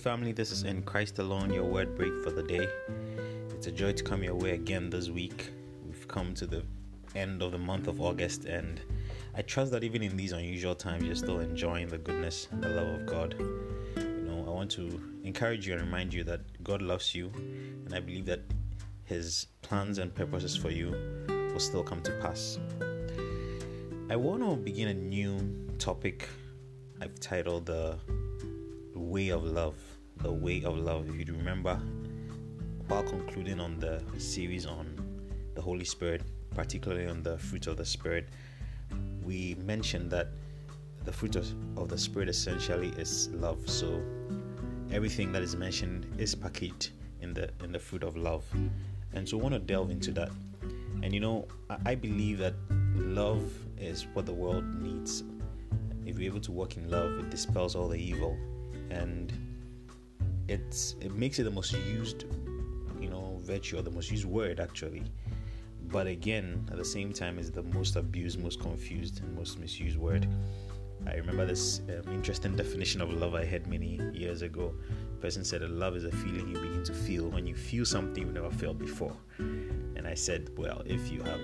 family. This is In Christ Alone, your word break for the day. It's a joy to come your way again this week. We've come to the end of the month of August, and I trust that even in these unusual times, you're still enjoying the goodness and the love of God. You know, I want to encourage you and remind you that God loves you, and I believe that His plans and purposes for you will still come to pass. I want to begin a new topic I've titled the way of love. The way of love. If you remember, while concluding on the series on the Holy Spirit, particularly on the fruit of the Spirit, we mentioned that the fruit of, of the Spirit essentially is love. So everything that is mentioned is packaged in the in the fruit of love. And so I want to delve into that. And you know, I, I believe that love is what the world needs if you're able to walk in love, it dispels all the evil, and it's it makes it the most used, you know, virtue or the most used word actually. But again, at the same time, is the most abused, most confused, and most misused word. I remember this um, interesting definition of love I had many years ago. The person said that love is a feeling you begin to feel when you feel something you've never felt before. And I said, well, if you have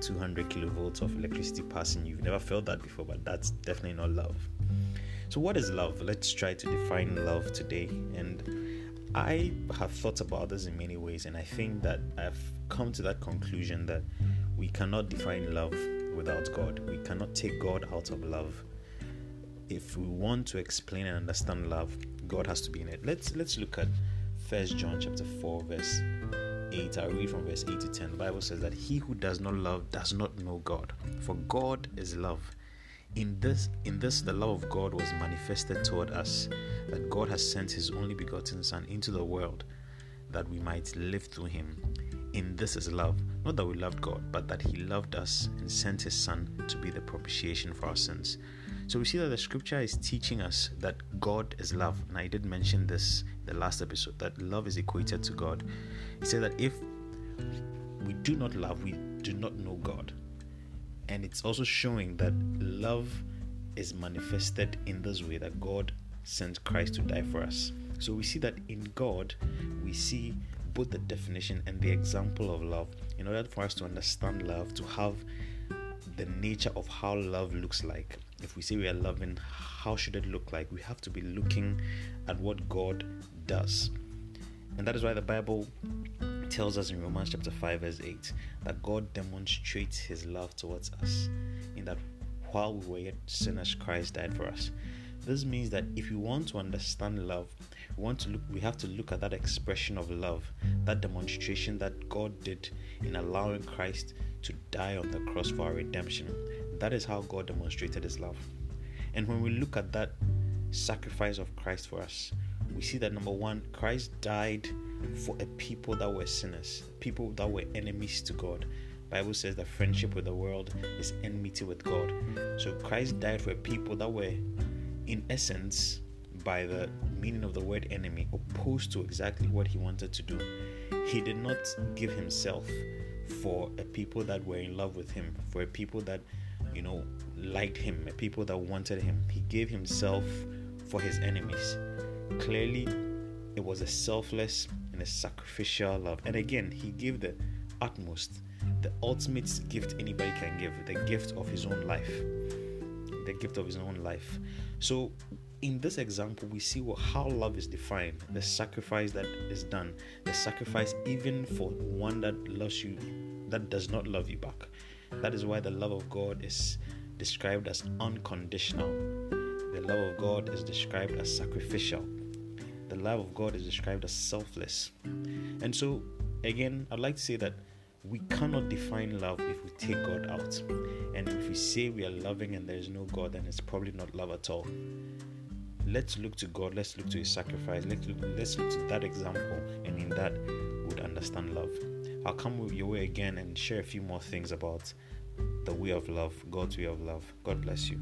200 kilovolts of electricity passing. You've never felt that before, but that's definitely not love. So, what is love? Let's try to define love today. And I have thought about this in many ways, and I think that I've come to that conclusion that we cannot define love without God. We cannot take God out of love. If we want to explain and understand love, God has to be in it. Let's let's look at First John chapter 4 verse 8, I read from verse 8 to 10. The Bible says that he who does not love does not know God, for God is love. In this, in this, the love of God was manifested toward us, that God has sent His only begotten Son into the world, that we might live through Him. In this is love, not that we loved God, but that He loved us and sent His Son to be the propitiation for our sins. So we see that the scripture is teaching us that God is love. And I did mention this the last episode that love is equated to God. He said that if we do not love, we do not know God. And it's also showing that love is manifested in this way that God sent Christ to die for us. So we see that in God, we see both the definition and the example of love. In order for us to understand love, to have the nature of how love looks like. If we say we are loving, how should it look like? We have to be looking at what God does. And that is why the Bible tells us in Romans chapter 5, verse 8, that God demonstrates his love towards us in that while we were yet sinners, Christ died for us. This means that if you want to understand love, we want to look we have to look at that expression of love, that demonstration that God did in allowing Christ to die on the cross for our redemption. That is how God demonstrated his love. And when we look at that sacrifice of Christ for us, we see that number one, Christ died for a people that were sinners, people that were enemies to God. Bible says that friendship with the world is enmity with God. So Christ died for a people that were, in essence, by the meaning of the word enemy, opposed to exactly what he wanted to do. He did not give himself for a people that were in love with him, for a people that, you know, liked him, a people that wanted him. He gave himself for his enemies. Clearly, it was a selfless and a sacrificial love. And again, he gave the utmost, the ultimate gift anybody can give the gift of his own life. The gift of his own life. So, in this example, we see what, how love is defined the sacrifice that is done, the sacrifice even for one that loves you, that does not love you back. That is why the love of God is described as unconditional. The love of God is described as sacrificial. The love of God is described as selfless. And so, again, I'd like to say that we cannot define love if we take God out. And if we say we are loving and there is no God, then it's probably not love at all. Let's look to God, let's look to His sacrifice, let's look, let's look to that example, and in that, we'd understand love. I'll come your way again and share a few more things about the way of love, God's way of love. God bless you.